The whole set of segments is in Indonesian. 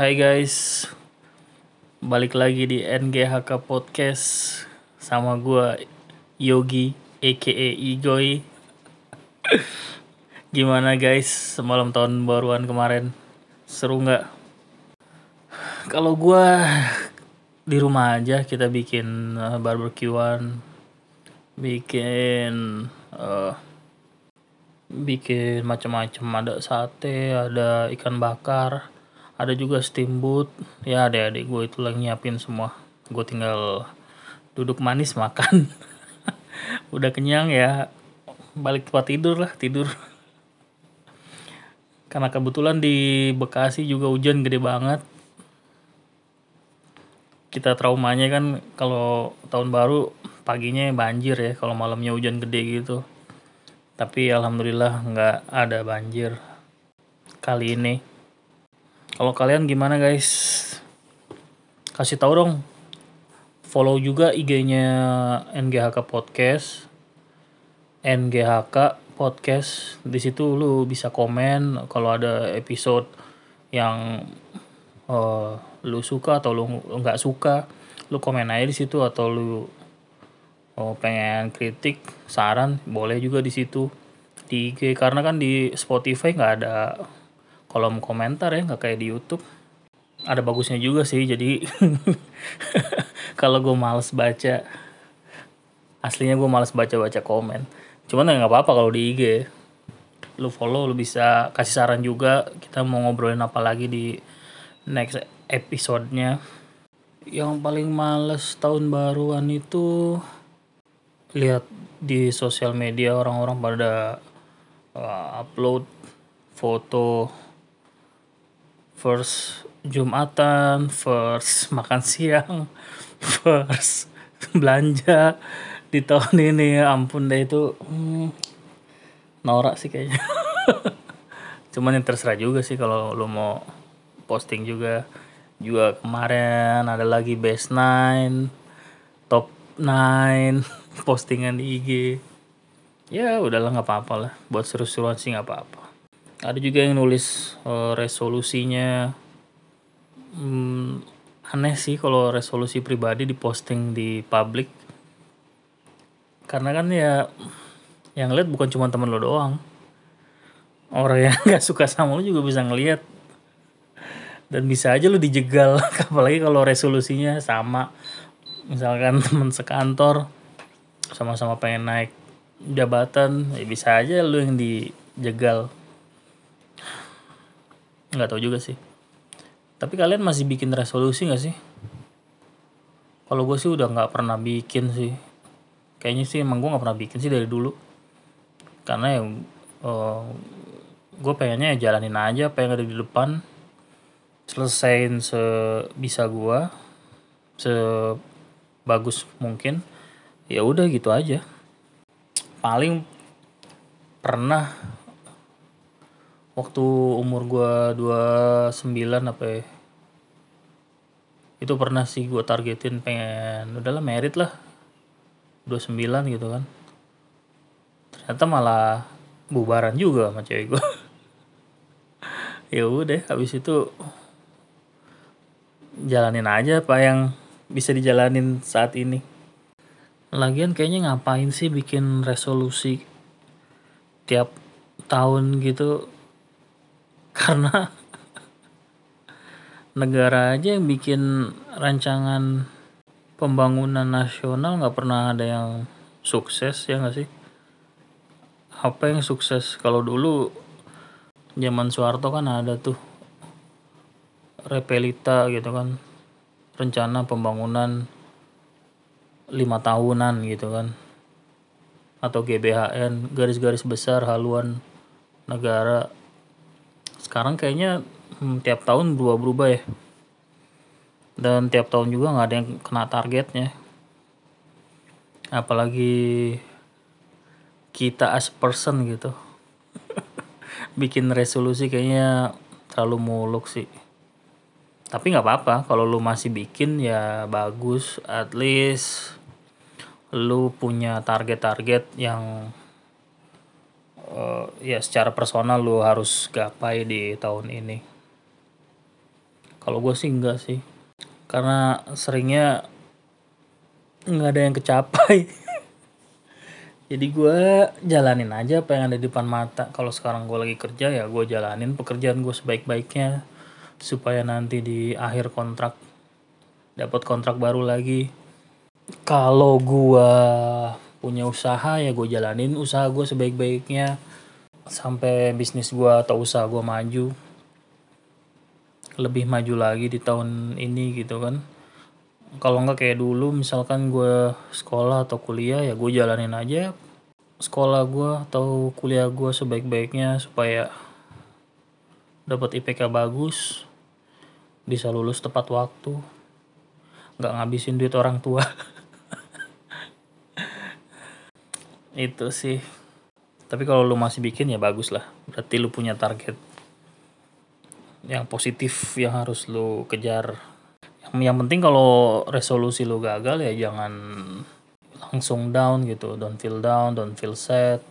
Hai guys, balik lagi di NGHK Podcast sama gua Yogi, aka Igoy. Gimana guys, semalam tahun baruan kemarin seru nggak? Kalau gua di rumah aja kita bikin uh, barbekyuan, bikin uh, bikin macam-macam ada sate, ada ikan bakar, ada juga steamboat. Ya adik-adik gue itu lagi nyiapin semua. Gue tinggal duduk manis makan. Udah kenyang ya, balik tempat tidur lah tidur. Karena kebetulan di Bekasi juga hujan gede banget. Kita traumanya kan kalau tahun baru paginya banjir ya, kalau malamnya hujan gede gitu tapi alhamdulillah nggak ada banjir kali ini kalau kalian gimana guys? Kasih tahu dong. Follow juga IG-nya NGHK Podcast. NGHK Podcast. Di situ lu bisa komen kalau ada episode yang uh, lu suka atau lu nggak suka. Lu komen aja di situ atau lu oh, pengen kritik saran boleh juga di situ. Di IG karena kan di Spotify nggak ada kolom komentar ya nggak kayak di YouTube. Ada bagusnya juga sih jadi kalau gue males baca aslinya gue males baca baca komen. Cuman ya nggak apa-apa kalau di IG lu follow lu bisa kasih saran juga. Kita mau ngobrolin apa lagi di next episode-nya. Yang paling males tahun baruan itu lihat di sosial media orang-orang pada uh, upload foto first jumatan, first makan siang, first belanja di tahun ini. Ampun deh itu hmm, norak sih kayaknya. Cuman yang terserah juga sih kalau lo mau posting juga. Juga kemarin ada lagi best nine, top nine postingan di IG ya udahlah nggak apa-apa lah buat seru-seruan sih nggak apa-apa ada juga yang nulis uh, resolusinya. Hmm, aneh sih kalau resolusi pribadi diposting di publik. Karena kan ya yang lihat bukan cuma temen lo doang. Orang yang nggak suka sama lo juga bisa ngelihat. Dan bisa aja lo dijegal apalagi kalau resolusinya sama. Misalkan teman sekantor sama-sama pengen naik jabatan ya bisa aja lu yang dijegal nggak tahu juga sih. Tapi kalian masih bikin resolusi nggak sih? Kalau gue sih udah nggak pernah bikin sih. Kayaknya sih emang gue nggak pernah bikin sih dari dulu. Karena ya uh, gue pengennya ya jalanin aja apa yang ada di depan. Selesain sebisa gue sebagus mungkin. Ya udah gitu aja. Paling pernah waktu umur gua 29 apa ya itu pernah sih gua targetin pengen udahlah merit lah. 29 gitu kan. Ternyata malah bubaran juga sama cewek gua. Ya udah habis itu jalanin aja apa yang bisa dijalanin saat ini. Lagian kayaknya ngapain sih bikin resolusi tiap tahun gitu karena negara aja yang bikin rancangan pembangunan nasional nggak pernah ada yang sukses ya nggak sih? Apa yang sukses? Kalau dulu zaman Soeharto kan ada tuh repelita gitu kan rencana pembangunan lima tahunan gitu kan atau GBHN garis-garis besar haluan negara sekarang kayaknya hmm, tiap tahun berubah-berubah ya. Dan tiap tahun juga nggak ada yang kena targetnya. Apalagi kita as person gitu. Bikin resolusi kayaknya terlalu muluk sih. Tapi nggak apa-apa kalau lu masih bikin ya bagus. At least lu punya target-target yang uh, ya secara personal lu harus gapai di tahun ini. Kalau gue sih enggak sih. Karena seringnya nggak ada yang kecapai. Jadi gue jalanin aja apa yang ada di depan mata. Kalau sekarang gue lagi kerja ya gue jalanin pekerjaan gue sebaik-baiknya supaya nanti di akhir kontrak dapat kontrak baru lagi. Kalau gue punya usaha ya gue jalanin usaha gue sebaik-baiknya. Sampai bisnis gue atau usaha gue maju. Lebih maju lagi di tahun ini gitu kan. Kalau nggak kayak dulu misalkan gue sekolah atau kuliah ya gue jalanin aja sekolah gue atau kuliah gue sebaik-baiknya supaya dapat IPK bagus bisa lulus tepat waktu. Nggak ngabisin duit orang tua itu sih. Tapi kalau lu masih bikin ya bagus lah. Berarti lu punya target yang positif yang harus lu kejar. Yang penting kalau resolusi lu gagal ya jangan langsung down gitu. Don't feel down don't feel sad.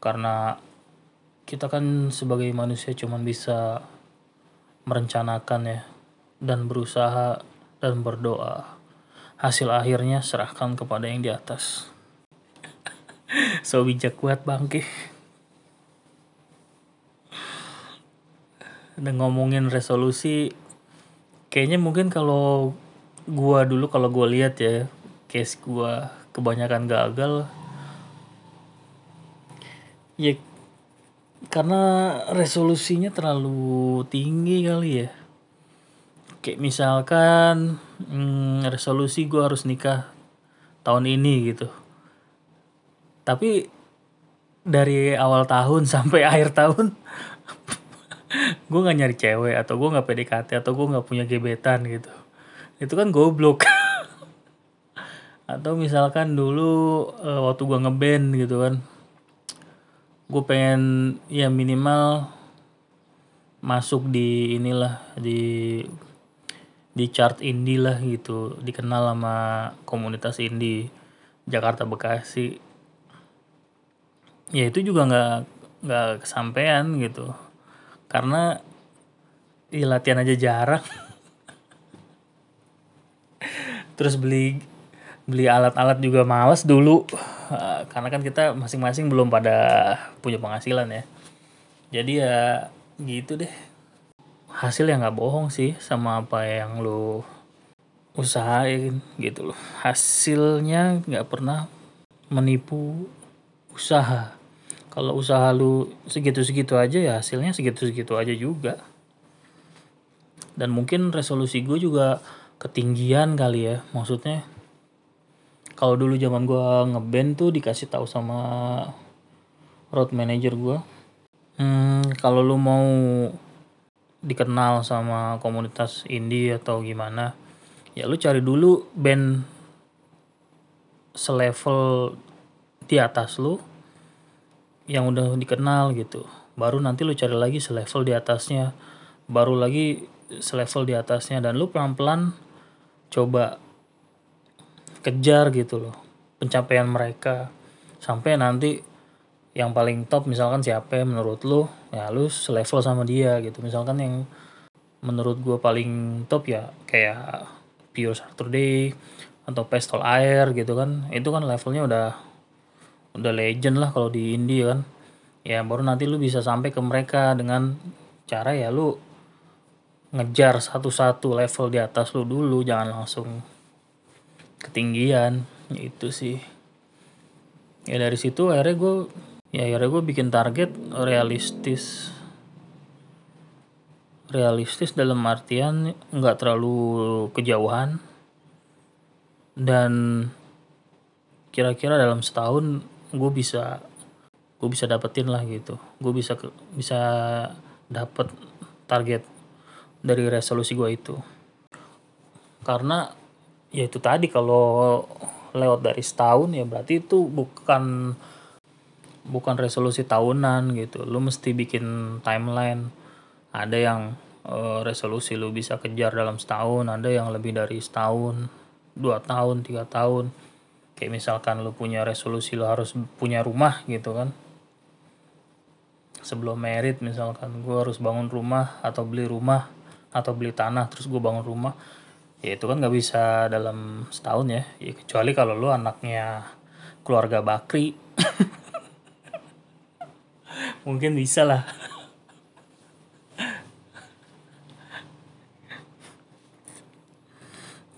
Karena kita kan sebagai manusia cuma bisa merencanakan ya dan berusaha dan berdoa. Hasil akhirnya serahkan kepada yang di atas so bijak kuat bangke dan ngomongin resolusi kayaknya mungkin kalau gua dulu kalau gua lihat ya case gua kebanyakan gagal. Ya karena resolusinya terlalu tinggi kali ya. Kayak misalkan hmm, resolusi gua harus nikah tahun ini gitu tapi dari awal tahun sampai akhir tahun gue nggak nyari cewek atau gue nggak PDKT atau gue nggak punya gebetan gitu. Itu kan goblok. Atau misalkan dulu uh, waktu gue ngeband gitu kan gue pengen ya minimal masuk di inilah di di chart indie lah gitu. Dikenal sama komunitas indie Jakarta Bekasi ya itu juga nggak nggak kesampaian gitu. Karena ya latihan aja jarang. Terus beli beli alat-alat juga males dulu. Uh, karena kan kita masing-masing belum pada punya penghasilan ya. Jadi ya gitu deh. Hasil yang nggak bohong sih sama apa yang lo usahain gitu loh. Hasilnya nggak pernah menipu usaha kalau usaha lu segitu-segitu aja ya hasilnya segitu-segitu aja juga. Dan mungkin resolusi gue juga ketinggian kali ya maksudnya. Kalau dulu zaman gue ngeband tuh dikasih tahu sama road manager gue hmm, kalau lu mau dikenal sama komunitas indie atau gimana ya lu cari dulu band selevel di atas lu yang udah dikenal gitu. Baru nanti lu cari lagi selevel di atasnya. Baru lagi selevel di atasnya. Dan lu pelan-pelan coba kejar gitu loh pencapaian mereka. Sampai nanti yang paling top misalkan siapa yang menurut lu? Ya lu selevel sama dia gitu. Misalkan yang menurut gue paling top ya kayak Pure Saturday atau Pestol Air gitu kan. Itu kan levelnya udah udah legend lah kalau di indie kan. Ya baru nanti lu bisa sampai ke mereka dengan cara ya lu ngejar satu-satu level di atas lu dulu jangan langsung ketinggian. Itu sih. Ya dari situ akhirnya gue ya akhirnya gue bikin target realistis. Realistis dalam artian nggak terlalu kejauhan. Dan kira-kira dalam setahun gue bisa gue bisa dapetin lah gitu. Gue bisa bisa dapet target dari resolusi gue itu. Karena ya itu tadi kalau lewat dari setahun ya berarti itu bukan bukan resolusi tahunan gitu. Lu mesti bikin timeline. Ada yang uh, resolusi lu bisa kejar dalam setahun ada yang lebih dari setahun dua tahun tiga tahun kayak misalkan lu punya resolusi lu harus punya rumah gitu kan. Sebelum merit misalkan gue harus bangun rumah atau beli rumah atau beli tanah terus gue bangun rumah. Ya itu kan nggak bisa dalam setahun ya. Ya kecuali kalau lu anaknya keluarga bakri. Mungkin bisa lah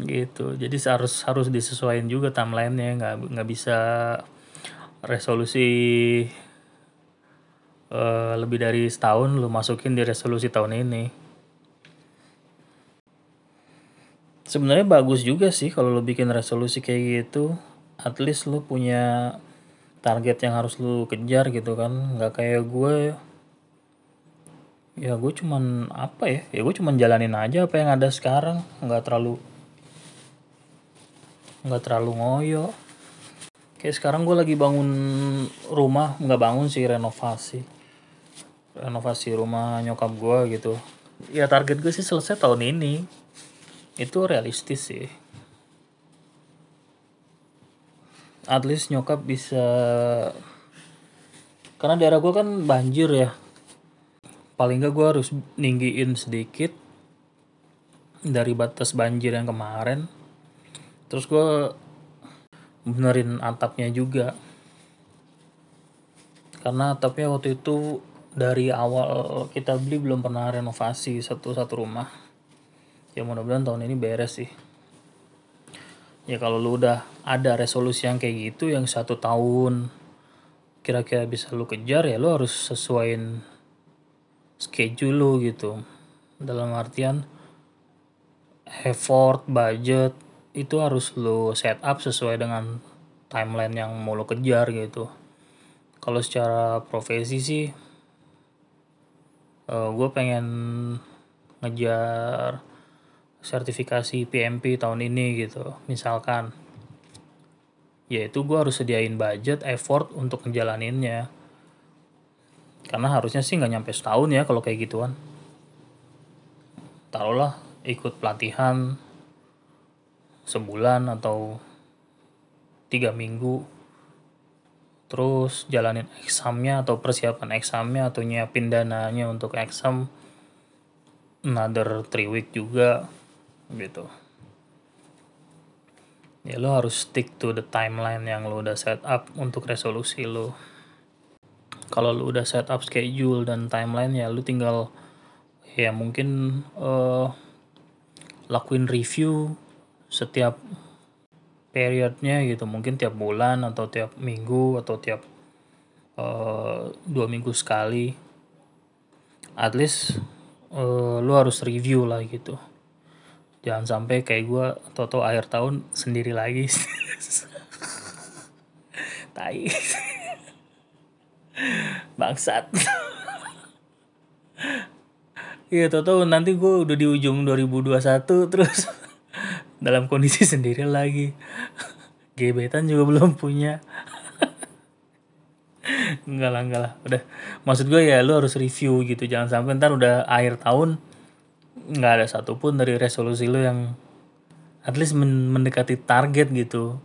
gitu. Jadi harus harus disesuaikan juga timelinenya nggak nggak bisa resolusi uh, lebih dari setahun lu masukin di resolusi tahun ini. Sebenarnya bagus juga sih kalau lu bikin resolusi kayak gitu. At least lu punya target yang harus lu kejar gitu kan. Nggak kayak gue ya gue cuman apa ya? Ya gue cuman jalanin aja apa yang ada sekarang. Nggak terlalu nggak terlalu ngoyo. Kayak sekarang gue lagi bangun rumah nggak bangun sih renovasi. Renovasi rumah nyokap gue gitu. Ya target gue sih selesai tahun ini. Itu realistis sih. At least nyokap bisa karena daerah gue kan banjir ya. Paling nggak gue harus ninggiin sedikit dari batas banjir yang kemarin terus gue benerin atapnya juga. Karena atapnya waktu itu dari awal kita beli belum pernah renovasi satu satu rumah. Ya mudah-mudahan tahun ini beres sih. Ya kalau lu udah ada resolusi yang kayak gitu yang satu tahun kira-kira bisa lu kejar ya lu harus sesuaiin schedule lu gitu. Dalam artian effort budget itu harus lo set up sesuai dengan timeline yang mau lo kejar gitu. Kalau secara profesi sih uh, eh, gue pengen ngejar sertifikasi PMP tahun ini gitu misalkan. Yaitu gue harus sediain budget effort untuk ngejalaninnya. Karena harusnya sih nggak nyampe setahun ya kalau kayak gituan. Taruhlah ikut pelatihan sebulan atau tiga minggu. Terus jalanin examnya atau persiapan examnya atau nyiapin dananya untuk exam another three week juga gitu. Ya lo harus stick to the timeline yang lo udah set up untuk resolusi lo. Kalau lo udah set up schedule dan timeline ya lo tinggal ya mungkin uh, lakuin review setiap periodnya gitu. Mungkin tiap bulan atau tiap minggu atau tiap uh, dua minggu sekali. At least uh, lu harus review lah gitu. Jangan sampai kayak gue toto akhir tahun sendiri lagi. Tai. Bangsat. Iya, toto nanti gue udah di ujung 2021 terus dalam kondisi sendiri lagi. Gebetan juga belum punya. Enggak lah enggak lah. Udah. Maksud gue ya lu harus review gitu. Jangan sampai ntar udah akhir tahun nggak ada satupun dari resolusi lu yang at least mendekati target gitu.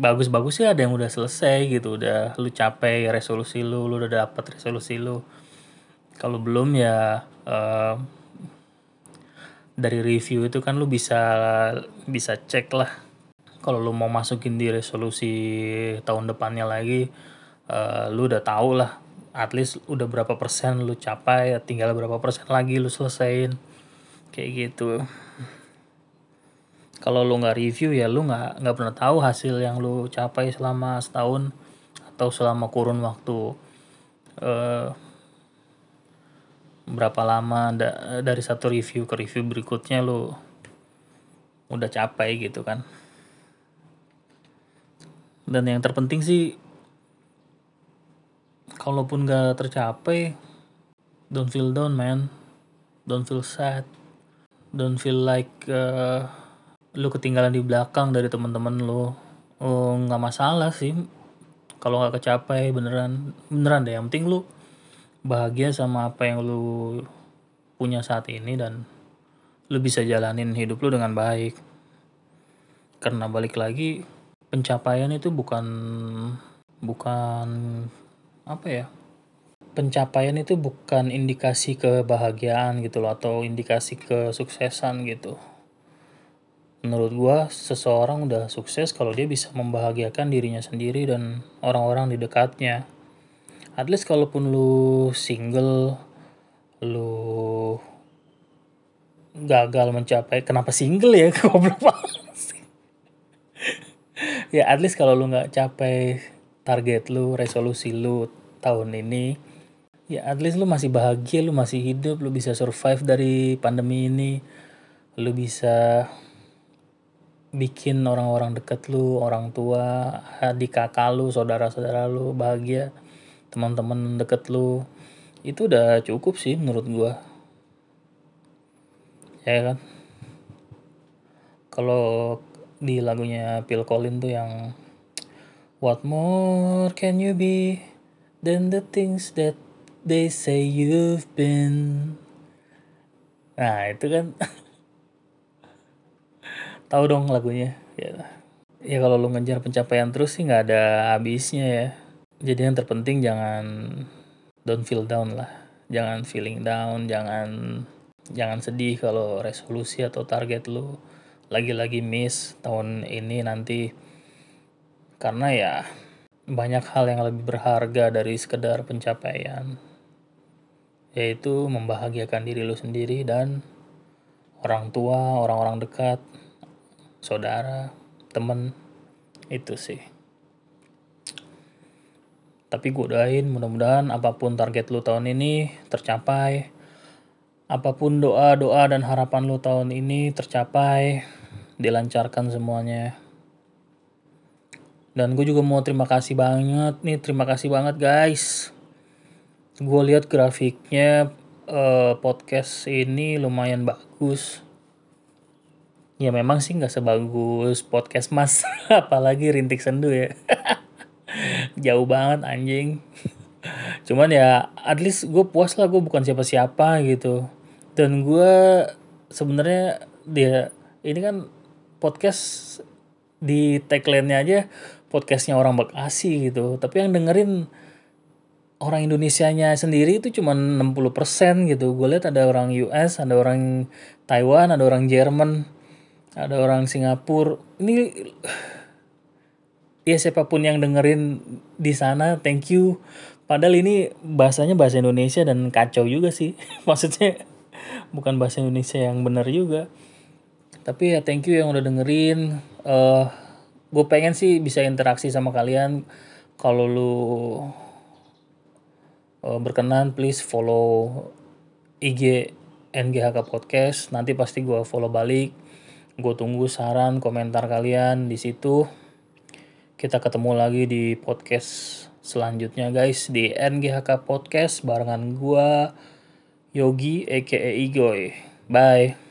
Bagus-bagus sih ada yang udah selesai gitu. Udah lu capai resolusi lu lu udah dapat resolusi lu. Kalau belum ya uh, dari review itu kan lu bisa bisa cek lah. Kalau lu mau masukin di resolusi tahun depannya lagi uh, lu udah tahu lah at least udah berapa persen lu capai tinggal berapa persen lagi lu selesaiin kayak gitu. Kalau lu nggak review ya lu nggak nggak pernah tahu hasil yang lu capai selama setahun atau selama kurun waktu. Uh, berapa lama da dari satu review ke review berikutnya lo udah capai gitu kan. Dan yang terpenting sih kalaupun gak tercapai don't feel down man. Don't feel sad. Don't feel like uh, lu ketinggalan di belakang dari teman-teman lo oh nggak masalah sih. Kalau nggak kecapai beneran beneran deh. Yang penting lu bahagia sama apa yang lu punya saat ini dan lu bisa jalanin hidup lu dengan baik. Karena balik lagi pencapaian itu bukan bukan apa ya? Pencapaian itu bukan indikasi kebahagiaan gitu loh atau indikasi kesuksesan gitu. Menurut gua seseorang udah sukses kalau dia bisa membahagiakan dirinya sendiri dan orang-orang di dekatnya at least kalaupun lu single lu gagal mencapai kenapa single ya? Goblok ya at least kalau lu nggak capai target lu resolusi lu tahun ini ya at least lu masih bahagia lu masih hidup lu bisa survive dari pandemi ini. Lu bisa bikin orang-orang deket lu orang tua adik kakak lu saudara-saudara lu bahagia teman-teman deket lu itu udah cukup sih menurut gua. Ya kan? Kalau di lagunya Phil Collins tuh yang What more can you be than the things that they say you've been? Nah itu kan tahu dong lagunya. Ya. Ya kalau lu ngejar pencapaian terus sih nggak ada habisnya ya jadi yang terpenting jangan don't feel down lah. Jangan feeling down jangan jangan sedih kalau resolusi atau target lu lagi-lagi miss tahun ini nanti. Karena ya banyak hal yang lebih berharga dari sekedar pencapaian. Yaitu membahagiakan diri lu sendiri dan orang tua, orang-orang dekat, saudara, temen. Itu sih tapi gue doain mudah-mudahan apa pun target lu tahun ini tercapai. Apa pun doa-doa dan harapan lu tahun ini tercapai dilancarkan semuanya. Dan gue juga mau terima kasih banget nih terima kasih banget guys. Gue lihat grafiknya uh, podcast ini lumayan bagus. Ya memang sih nggak sebagus podcast mas apalagi rintik sendu ya jauh banget anjing. Cuman ya at least gue puas lah gue bukan siapa-siapa gitu. Dan gue sebenarnya dia ini kan podcast di tagline-nya aja podcastnya orang Bekasi gitu. Tapi yang dengerin orang Indonesia-nya sendiri itu cuma 60% gitu. Gue lihat ada orang US ada orang Taiwan ada orang Jerman ada orang Singapura. Ini ya siapa pun yang dengerin di sana thank you. Padahal ini bahasanya bahasa Indonesia dan kacau juga sih. Maksudnya bukan bahasa Indonesia yang benar juga. Tapi ya thank you yang udah dengerin. Uh, eh, gue pengen sih bisa interaksi sama kalian. Kalau lu uh, berkenan please follow IG NGHK Podcast. Nanti pasti gue follow balik. Gue tunggu saran komentar kalian di situ kita ketemu lagi di podcast selanjutnya guys di NGHK Podcast barengan gua Yogi aka Igoy. Bye.